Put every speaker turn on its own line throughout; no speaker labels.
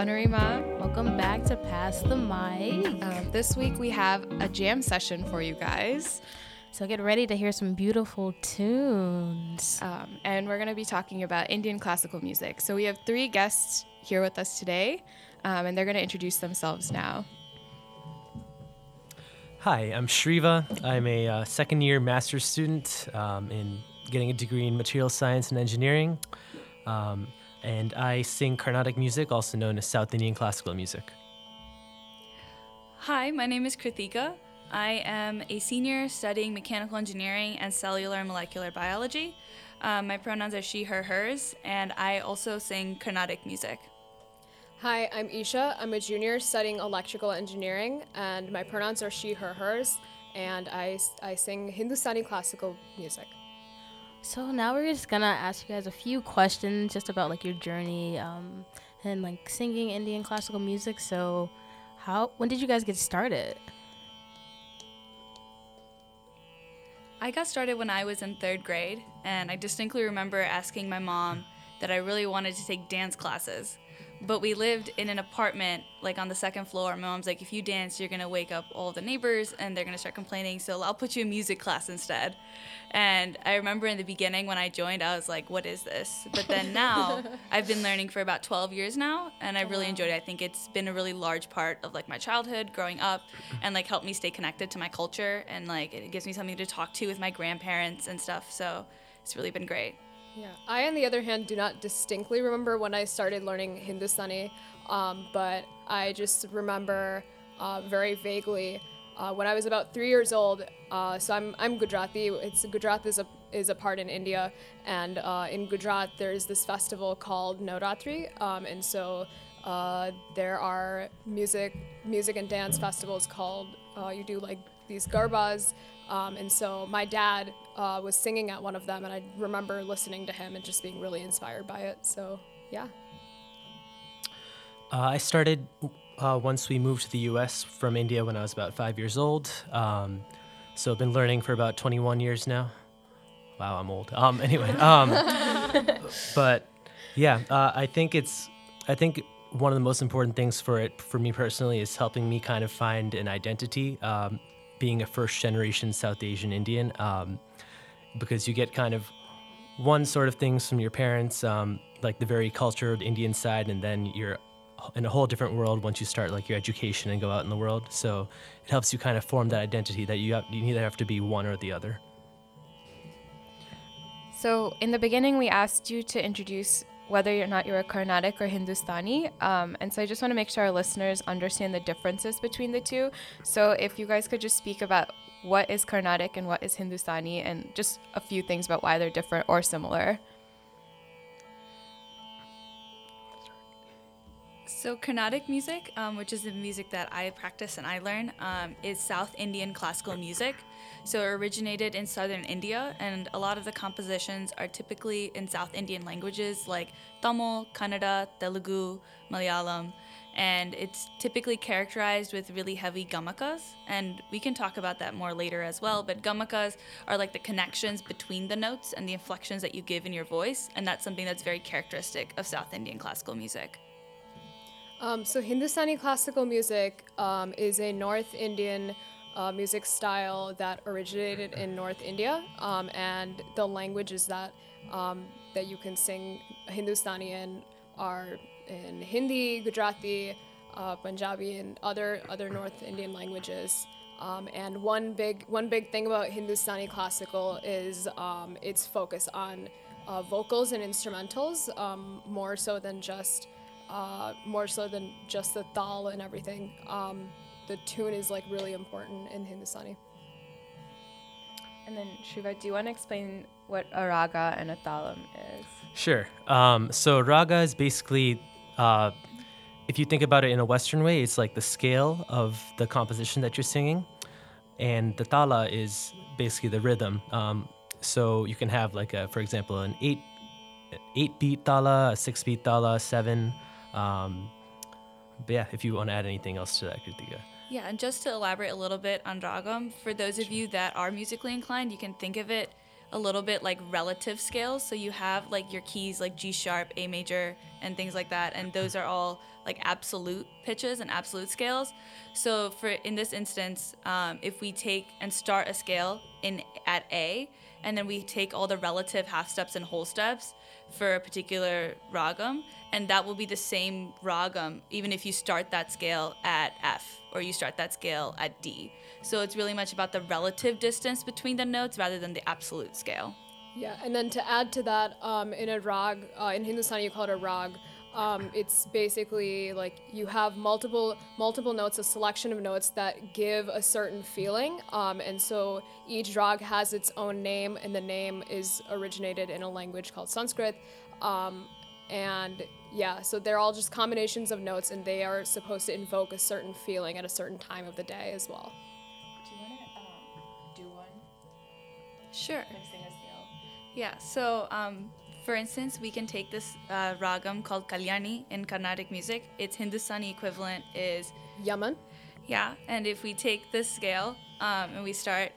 Anurima.
Welcome back to Pass the Mic.
Um, this week we have a jam session for you guys.
So get ready to hear some beautiful tunes.
Um, and we're going to be talking about Indian classical music. So we have three guests here with us today, um, and they're going to introduce themselves now.
Hi, I'm Shriva. I'm a uh, second year master's student um, in getting a degree in material science and engineering. Um, and I sing Carnatic music, also known as South Indian classical music.
Hi, my name is Krithika. I am a senior studying mechanical engineering and cellular and molecular biology. Um, my pronouns are she, her, hers, and I also sing Carnatic music.
Hi, I'm Isha. I'm a junior studying electrical engineering, and my pronouns are she, her, hers, and I, I sing Hindustani classical music.
So now we're just gonna ask you guys a few questions just about like your journey um, and like singing Indian classical music. So, how when did you guys get started?
I got started when I was in third grade, and I distinctly remember asking my mom that I really wanted to take dance classes. But we lived in an apartment, like on the second floor. My mom's like, if you dance, you're gonna wake up all the neighbors and they're gonna start complaining, so I'll put you in music class instead. And I remember in the beginning when I joined, I was like, what is this? But then now, I've been learning for about 12 years now, and I really enjoyed it. I think it's been a really large part of like my childhood growing up and like helped me stay connected to my culture and like it gives me something to talk to with my grandparents and stuff. So it's really been great.
Yeah. I, on the other hand, do not distinctly remember when I started learning Hindustani, um, but I just remember uh, very vaguely uh, when I was about three years old. Uh, so I'm, I'm Gujarati. It's Gujarat is a is a part in India, and uh, in Gujarat there's this festival called Navratri, um, and so uh, there are music music and dance festivals called uh, you do like these garbas. Um, and so my dad uh, was singing at one of them, and I remember listening to him and just being really inspired by it. So, yeah.
Uh, I started uh, once we moved to the US from India when I was about five years old. Um, so I've been learning for about 21 years now. Wow, I'm old. Um, anyway, um, but yeah, uh, I think it's, I think one of the most important things for it, for me personally, is helping me kind of find an identity. Um, being a first generation South Asian Indian, um, because you get kind of one sort of things from your parents, um, like the very cultured Indian side, and then you're in a whole different world once you start like your education and go out in the world. So it helps you kind of form that identity that you have, you either have to be one or the other.
So, in the beginning, we asked you to introduce whether or not you're a Carnatic or Hindustani. Um, and so I just want to make sure our listeners understand the differences between the two. So if you guys could just speak about what is Carnatic and what is Hindustani and just a few things about why they're different or similar.
So Carnatic music, um, which is the music that I practice and I learn, um, is South Indian classical music. So it originated in southern India, and a lot of the compositions are typically in South Indian languages like Tamil, Kannada, Telugu, Malayalam, and it's typically characterized with really heavy gamakas. And we can talk about that more later as well. But gamakas are like the connections between the notes and the inflections that you give in your voice, and that's something that's very characteristic of South Indian classical music.
Um, so Hindustani classical music um, is a North Indian uh, music style that originated in North India, um, and the languages that um, that you can sing Hindustani in are in Hindi, Gujarati, uh, Punjabi, and other other North Indian languages. Um, and one big one big thing about Hindustani classical is um, its focus on uh, vocals and instrumentals um, more so than just uh, more so than just the thal and everything. The tune is like really important in Hindustani.
And then Shiva, do you want to explain what a raga and a talam is?
Sure. Um, so raga is basically, uh, if you think about it in a Western way, it's like the scale of the composition that you're singing, and the tala is basically the rhythm. Um, so you can have like a, for example, an eight eight beat tala, a six beat tala, seven. Um, but yeah, if you want to add anything else to that, Kritika.
Yeah, and just to elaborate a little bit on ragam, for those of you that are musically inclined, you can think of it a little bit like relative scales. So you have like your keys like G sharp, A major, and things like that, and those are all like like absolute pitches and absolute scales. So for in this instance, um, if we take and start a scale in at A, and then we take all the relative half steps and whole steps for a particular ragam, and that will be the same ragam even if you start that scale at F or you start that scale at D. So it's really much about the relative distance between the notes rather than the absolute scale.
Yeah, and then to add to that, um, in a rag, uh, in Hindustani you call it a rag. Um, it's basically like you have multiple multiple notes, a selection of notes that give a certain feeling, um, and so each rag has its own name, and the name is originated in a language called Sanskrit, um, and yeah, so they're all just combinations of notes, and they are supposed to invoke a certain feeling at a certain time of the day as well.
Do you want to um, do one?
Sure.
Sing a.
Yeah, so um, for instance, we can take this uh, ragam called Kalyani in Carnatic music. Its Hindustani equivalent is
Yaman.
yeah, and if we take this scale um, and we start,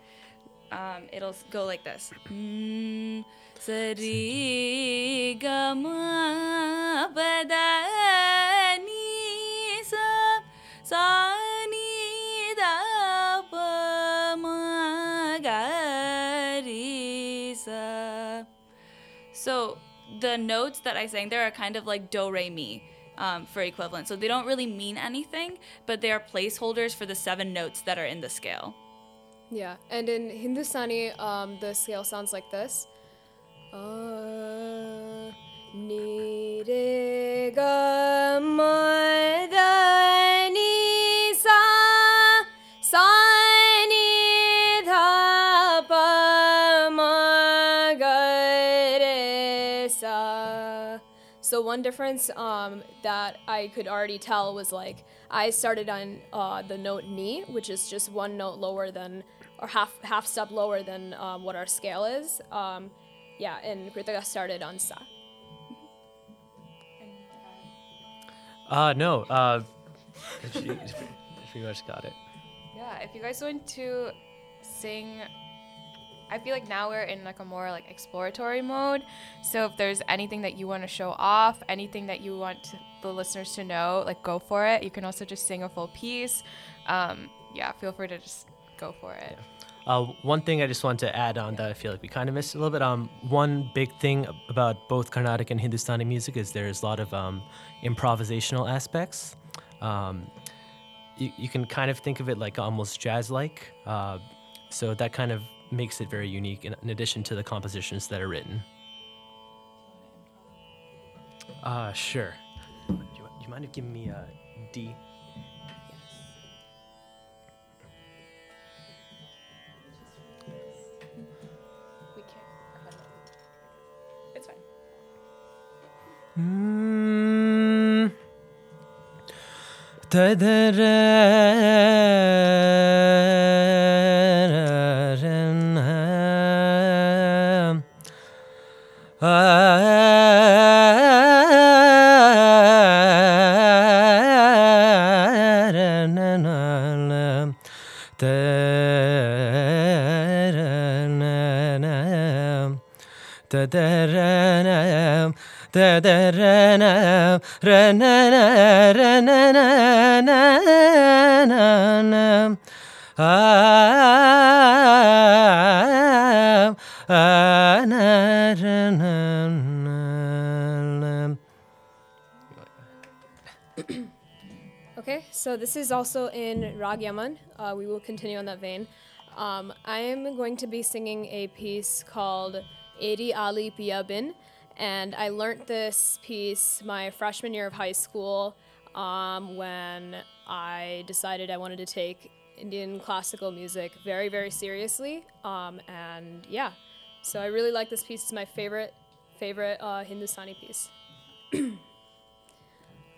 um, it'll go like this. Mm, So the notes that I sang there are kind of like do re mi um, for equivalent. So they don't really mean anything, but they are placeholders for the seven notes that are in the scale.
Yeah, and in Hindustani, um, the scale sounds like this. Uh, one difference um, that I could already tell was like I started on uh, the note ni, which is just one note lower than or half half step lower than um, what our scale is. Um, yeah, and Kritika started on sa.
Uh, no. Uh, she, she pretty much got it.
Yeah, if you guys want to sing, I feel like now we're in like a more like exploratory mode. So if there's anything that you want to show off, anything that you want to, the listeners to know, like go for it. You can also just sing a full piece. Um, yeah, feel free to just go for it.
Uh, one thing I just want to add on that I feel like we kind of missed a little bit. Um, one big thing about both Carnatic and Hindustani music is there's a lot of um, improvisational aspects. Um, you, you can kind of think of it like almost jazz-like. Uh, so that kind of makes it very unique. In, in addition to the compositions that are written. Uh, sure. Do you, do you mind giving me a D?
It's fine.
Mm.
Okay, so this is also in Rag Yaman. Uh, we will continue on that vein. Um, I am going to be singing a piece called Eri Ali Pia Bin, and I learned this piece my freshman year of high school um, when I decided I wanted to take Indian classical music very, very seriously. Um, and yeah, so I really like this piece. It's my favorite, favorite uh, Hindustani piece.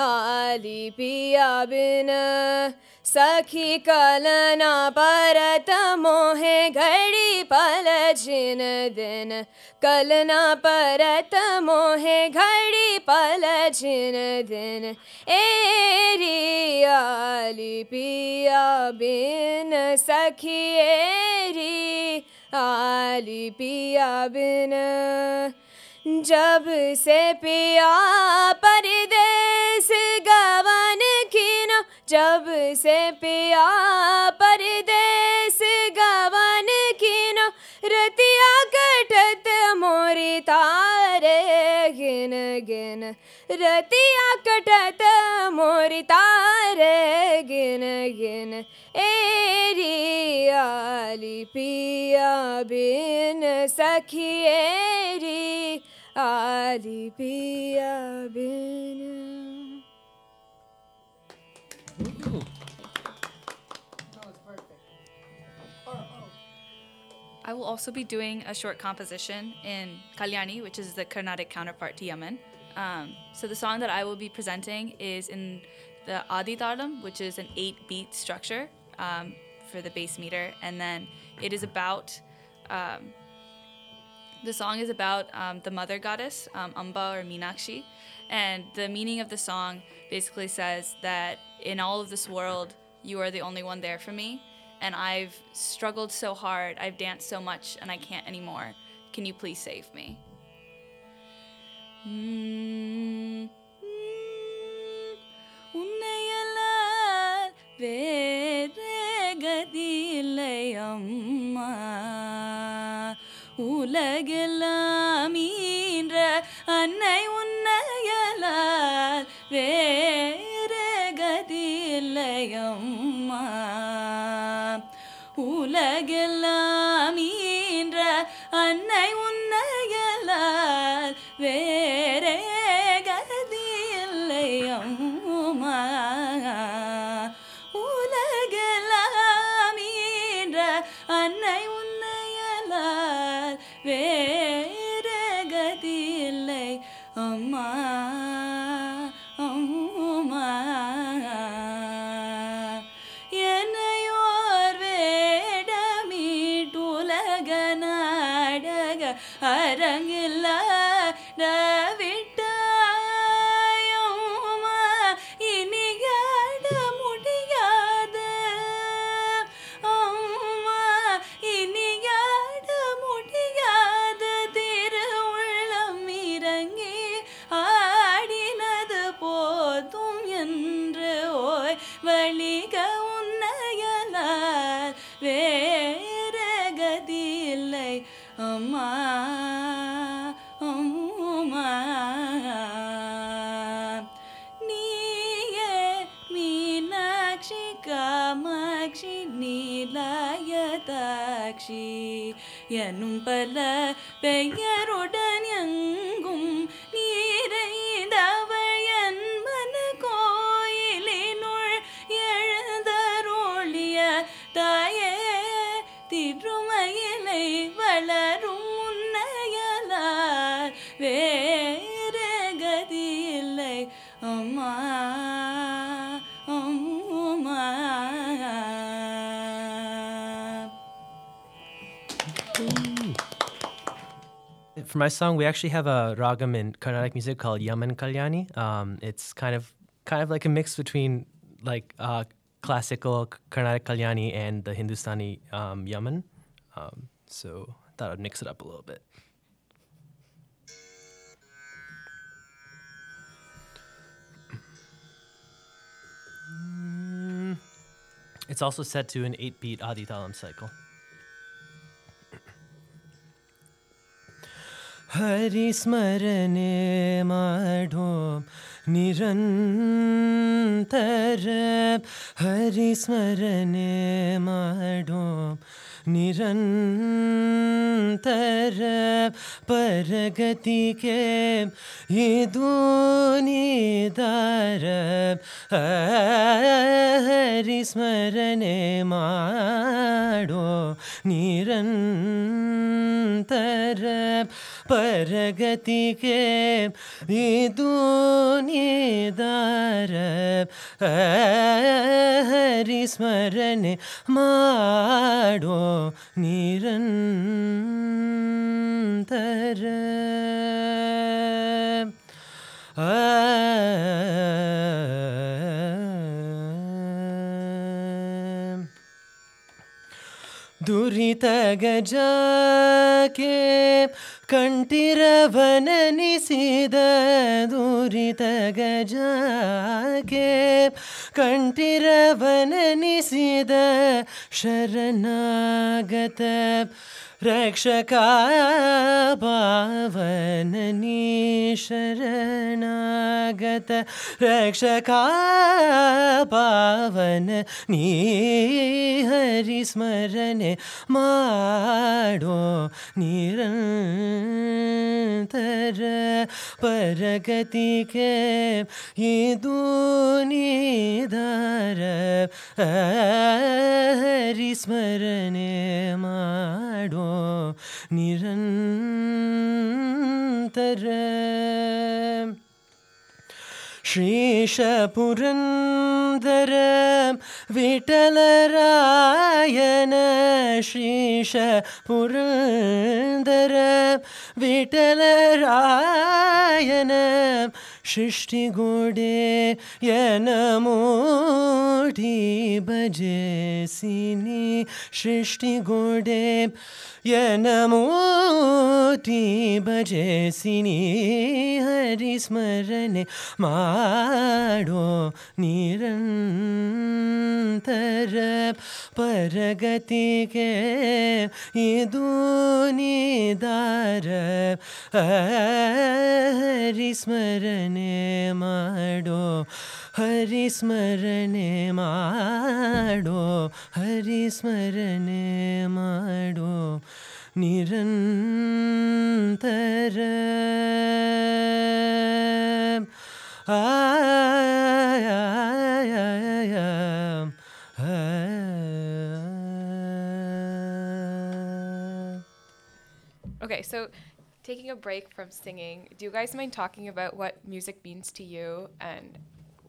आलिपियाबिन
सखी कलना परत मोहे घड़ी पल जिन दिन। कलना परत मोहे घड़ी पल जिन दिन। एरी आलिपियाबिन सखी, एरी आलिपियाबिन जब से पिया परिदे परदेस गवन खीनो जब से पिया परदेस गवन खीनो रतिया कटत मोरी तारे गिन गिन, रतिया कटत मोरी तारे गिन गिन, एरी आली पिया बिन सखी, एरी आली पिया बिन।
I will also be doing a short composition in Kalyani, which is the Carnatic counterpart to Yaman. Um, so the song that I will be presenting is in the Adi Talam, which is an eight-beat structure um, for the bass meter, and then it is about. Um, the song is about um, the mother goddess, um, Amba or Meenakshi, and the meaning of the song basically says that in all of this world, you are the only one there for me, and I've struggled so hard, I've danced so much, and I can't anymore. Can you please save me? Mm, mm, உன்னையல்லால் வேறு கதியில்லை அம்மா உலகெல்லாம்
For my song, we actually have a ragam in Carnatic music called Yaman Kalyani. Um, it's kind of kind of like a mix between like uh, classical Carnatic Kalyani and the Hindustani um, Yaman. Um, so I thought I'd mix it up a little bit. Mm, It's also set to an eight-beat Aditalam cycle. हरिस्मरणे माढो। निरन्तर हरिस्मरणे माडो। निरन्तर परगति के ये दूनिदार हरिस्मरणे माडो। निरन्तर परगति के ये दार हरि स्मरणे माडो निरन्तर अूरी त ಕಂಠಿರವನಿಸಿದ ದುರಿತ ಗಜಾಕೆ ಕಂಠಿರವನಿಸಿದ ಶರಣಾಗತ रक्षका बहन नी रक्षका बन नी हरि माडो निरन्तर परगतिके प्रगति हरिस्मरणे माडो निरन्तर श्रीशपुरन्दर विठलरायन श्रीशपुरन्दर विठलरायन सृष्टिगुडे यनमोढि भजे सिनि। सृष्टिगुडे यनमोटि भजे सिनि। हरिस्मरणे माडो निरन्तर परगतिके इदुनिदार हरिस्मरणे ನಿದಾರ ಹರಿಸ್ಮರಣೆ ಮಾಡೋ ಹರಿಸ್ಮರಣೆ ಮಾಡೋ ಹರಿಸ್ಮರಣೆ ಮಾಡೋ ನಿರಂತರ
Okay, so taking a break from singing, do you guys mind talking about what music means to you and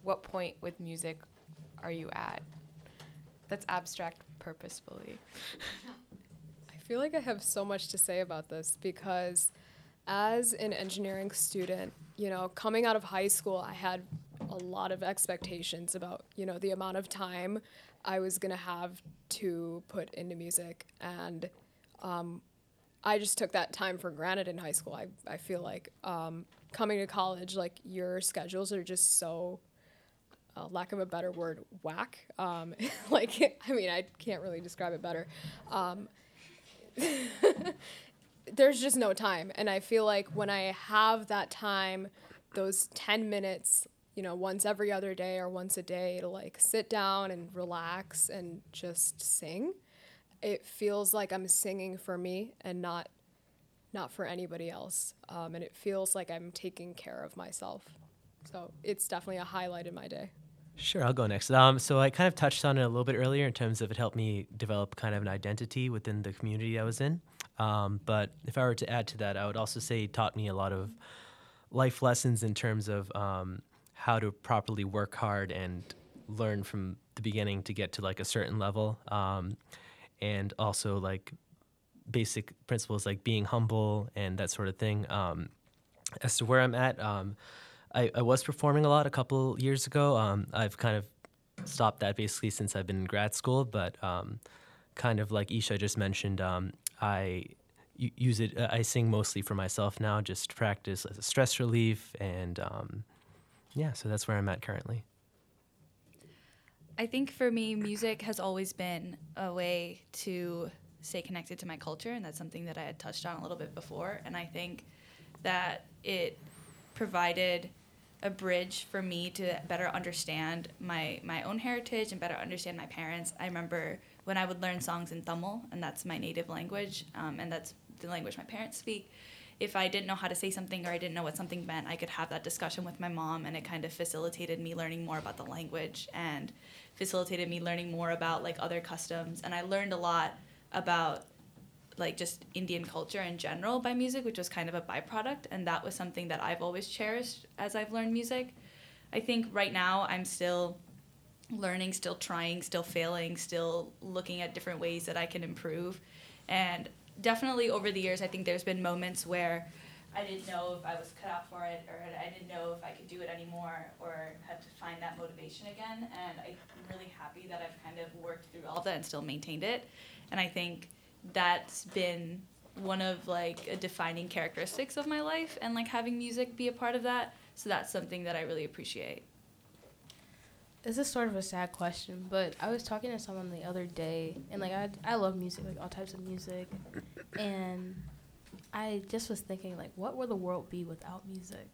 what point with music are you at? That's abstract purposefully.
I feel like I have so much to say about this because as an engineering student, you know, coming out of high school, I had a lot of expectations about, you know, the amount of time I was going to have to put into music. And um, I just took that time for granted in high school. I, I feel like um, coming to college, like your schedules are just so, uh, lack of a better word, whack. Um, like, I mean, I can't really describe it better. Um, there's just no time. And I feel like when I have that time, those 10 minutes, you know, once every other day or once a day to like sit down and relax and just sing, it feels like I'm singing for me and not not for anybody else. Um, and it feels like I'm taking care of myself. So it's definitely a highlight in my day.
Sure, I'll go next. Um, so I kind of touched on it a little bit earlier in terms of it helped me develop kind of an identity within the community I was in. Um, but if I were to add to that, I would also say it taught me a lot of life lessons in terms of um, how to properly work hard and learn from the beginning to get to like a certain level. And also like basic principles like being humble and that sort of thing. Um, as to where I'm at, um, I, I was performing a lot a couple years ago. Um, I've kind of stopped that basically since I've been in grad school, but um, kind of like Isha just mentioned, um, I use it. I sing mostly for myself now, just practice as a stress relief, and um, yeah, so that's where I'm at currently.
I think for me, music has always been a way to stay connected to my culture, and that's something that I had touched on a little bit before. And I think that it provided a bridge for me to better understand my my own heritage and better understand my parents. I remember when I would learn songs in Tamil, and that's my native language, um, and that's the language my parents speak. If I didn't know how to say something or I didn't know what something meant, I could have that discussion with my mom, and it kind of facilitated me learning more about the language and facilitated me learning more about like other customs. And I learned a lot about like just Indian culture in general by music, which was kind of a byproduct, and that was something that I've always cherished as I've learned music. I think right now I'm still learning, still trying, still failing, still looking at different ways that I can improve. And definitely over the years, I think there's been moments where I didn't know if I was cut out for it or I didn't know if I could do it anymore or had to find that motivation again. And I'm really happy that I've kind of worked through all that and still maintained it. And I think that's been one of like a defining characteristics of my life and like having music be a part of that. So that's something that I really appreciate.
This is sort of a sad question, but I was talking to someone the other day, and like I, I love music, like all types of music, and I just was thinking, like, what would the world be without music?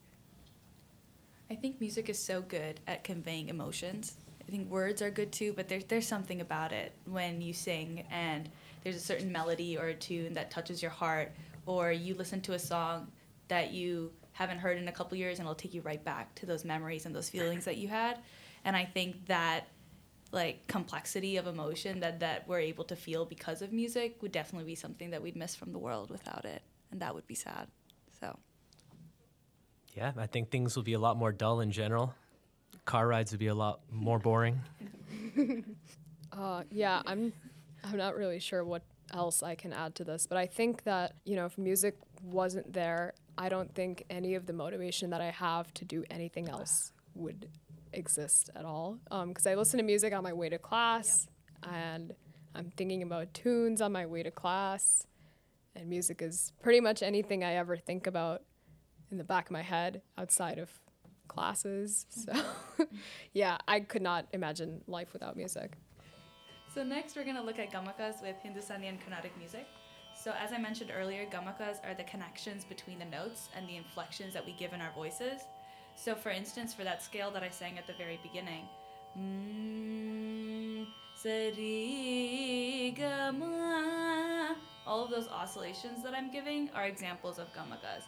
I think music is so good at conveying emotions. I think words are good too, but there's there's something about it when you sing and there's a certain melody or a tune that touches your heart, or you listen to a song that you haven't heard in a couple years and it'll take you right back to those memories and those feelings that you had and i think that like complexity of emotion that that we're able to feel because of music would definitely be something that we'd miss from the world without it and that would be sad so
Yeah, I think things will be a lot more dull in general. Car rides would be a lot more boring.
Uh, yeah, I'm I'm not really sure what else I can add to this, but I think that, you know, if music wasn't there, I don't think any of the motivation that I have to do anything else would exist at all. Um, because I listen to music on my way to class, and I'm thinking about tunes on my way to class, and music is pretty much anything I ever think about in the back of my head outside of classes. So, yeah, I could not imagine life without music.
So next we're gonna look at gamakas with Hindustani and Carnatic music. So as I mentioned earlier, gamakas are the connections between the notes and the inflections that we give in our voices. So for instance, for that scale that I sang at the very beginning, mm, all of those oscillations that I'm giving are examples of gamakas.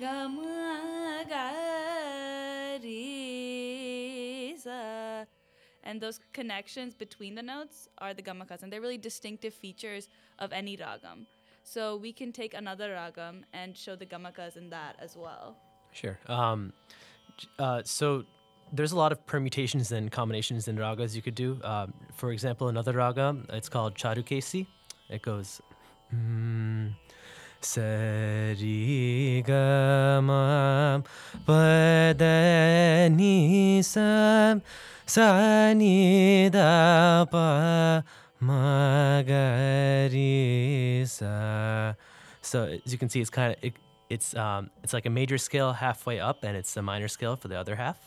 Gama, ga, ri, sa. And those connections between the notes are the gamakas, and they're really distinctive features of any ragam. So we can take another ragam and show the gamakas in that as well.
Sure. Um, uh, so there's a lot of permutations and combinations in ragas you could do. Um, for example, another raga, it's called Charukesi. It goes. Mm, Sari ga ma pa da ni sa sa ni da pa ma ga ri sa. So as you can see, it's kind of it, it's um it's like a major scale halfway up, and it's a minor scale for the other half.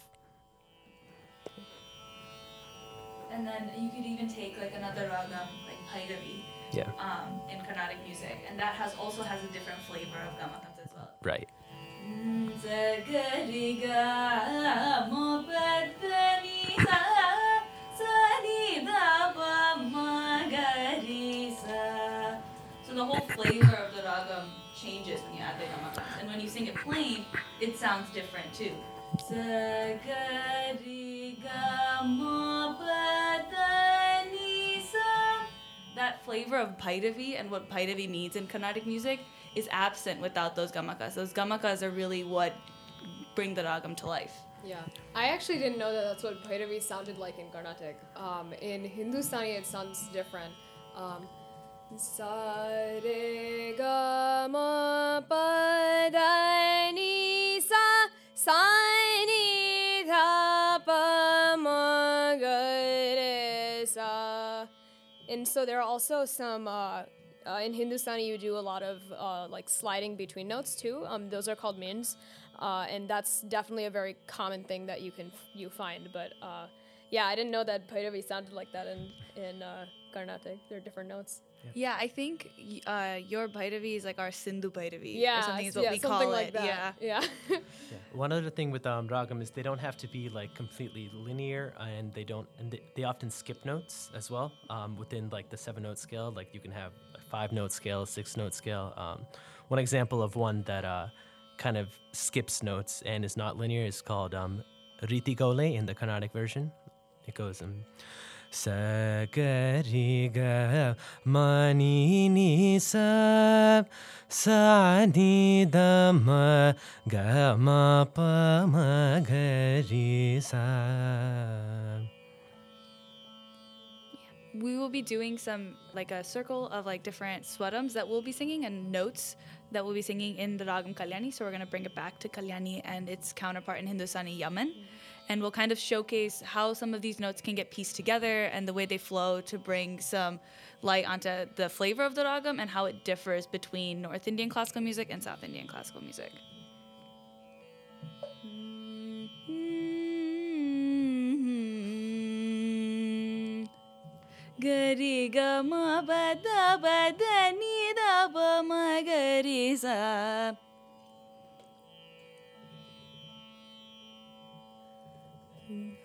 And then you could even take like another ragam, like Bhairavi,
Yeah.
um, in Carnatic music, and that has also has a different flavor of gamakams as well.
Right.
So the whole flavor sing it plain, it sounds different too. That flavor of Bhairavi and what Bhairavi means in Carnatic music is absent without those gamakas. Those gamakas are really what bring the ragam to life.
Yeah, I actually didn't know that that's what Bhairavi sounded like in Carnatic. Um, in Hindustani, it sounds different. Um, sa dha pa. And so there are also some. Uh, uh, in Hindustani, you do a lot of uh, like sliding between notes too. Um, those are called meends, uh, and that's definitely a very common thing that you can you find. But uh, yeah, I didn't know that Bhairavi sounded like that in in uh, Carnatic. They're different notes.
Yeah, I think uh, your Bhairavi is like our Sindhu Bhairavi.
Yeah,
or something is what
yeah,
we call
like
it.
that.
Yeah.
Yeah.
Yeah. One other thing with um, ragam is they don't have to be like completely linear, and they don't, and they, they often skip notes as well um, within like the seven note scale. Like you can have a five note scale, six note scale. Um, one example of one that uh, kind of skips notes and is not linear is called um, Ritigowla in the Carnatic version. It goes um, sa ga ri ga ma ni sa sa ni da ma ga ma pa ma ga ri sa.
We will be doing some like a circle of like different swarams that we'll be singing and notes that we'll be singing in the Ragam Kalyani. So we're gonna bring it back to Kalyani and its counterpart in Hindustani Yaman. And we'll kind of showcase how some of these notes can get pieced together and the way they flow to bring some light onto the flavor of the ragam and how it differs between North Indian classical music and South Indian classical music.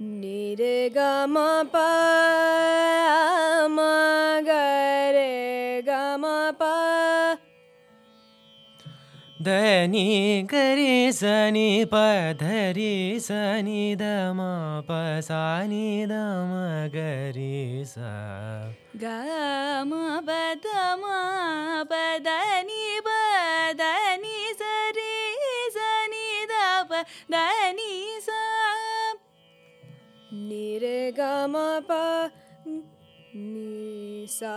निरे गरे ग प धनि सनि प धरि सनि दम
प दम गरि स गम धनि प धनि सरि सनि दप
दनि रे गीसा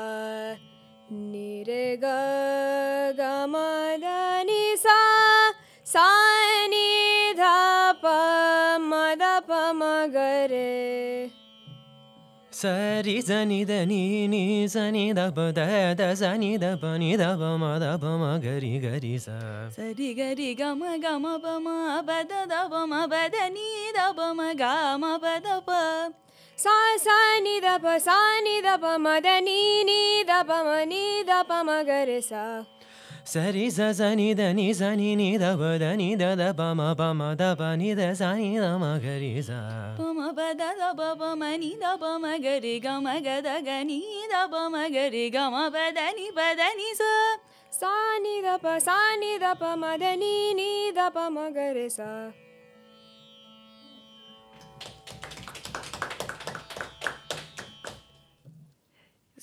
निरे रे रे रे रे गनि सा शानि ध मदप Magare Sa
ri sa
ni
da ni ni sa ni da pa da
da sa ni da
pa ni da pa ma da pa ma ga
ri ga ri sa.
Sa ri ga ri ga ma ga ma ba ma ba da da ba ma ba da ni da ba ma ga ma ba da pa.
Sa sa ni da pa sa ni da pa ma da ni ni da pa ma ni da pa ma ga re sa.
Sa ri sa sa ni da ni sa ni ni da pa da ni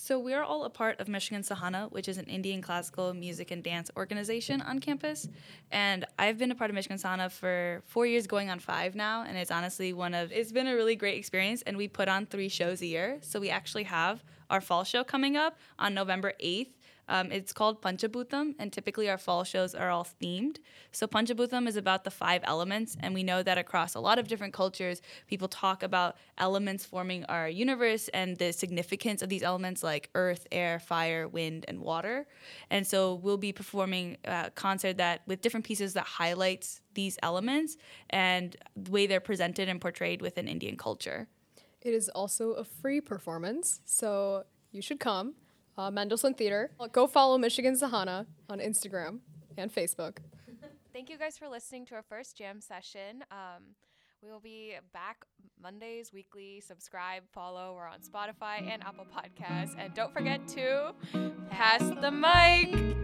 So we're all a part of Michigan Sahana, which is an Indian classical music and dance organization on campus. And I've been a part of Michigan Sahana for four years, going on five now. And it's honestly one of, it's been a really great experience. And we put on three shows a year. So we actually have our fall show coming up on November 8th. Um, it's called Panchabhutam, and typically our fall shows are all themed. So Panchabhutam is about the five elements, and we know that across a lot of different cultures, people talk about elements forming our universe and the significance of these elements like earth, air, fire, wind, and water. And so we'll be performing a concert that with different pieces that highlights these elements and the way they're presented and portrayed within Indian culture.
It is also a free performance, so you should come. Uh, Mendelssohn Theater. Go follow Michigan Sahana on Instagram and Facebook.
Thank you guys for listening to our first jam session. Um, we will be back Mondays weekly. Subscribe, follow. We're on Spotify and Apple Podcasts. And don't forget to pass the mic.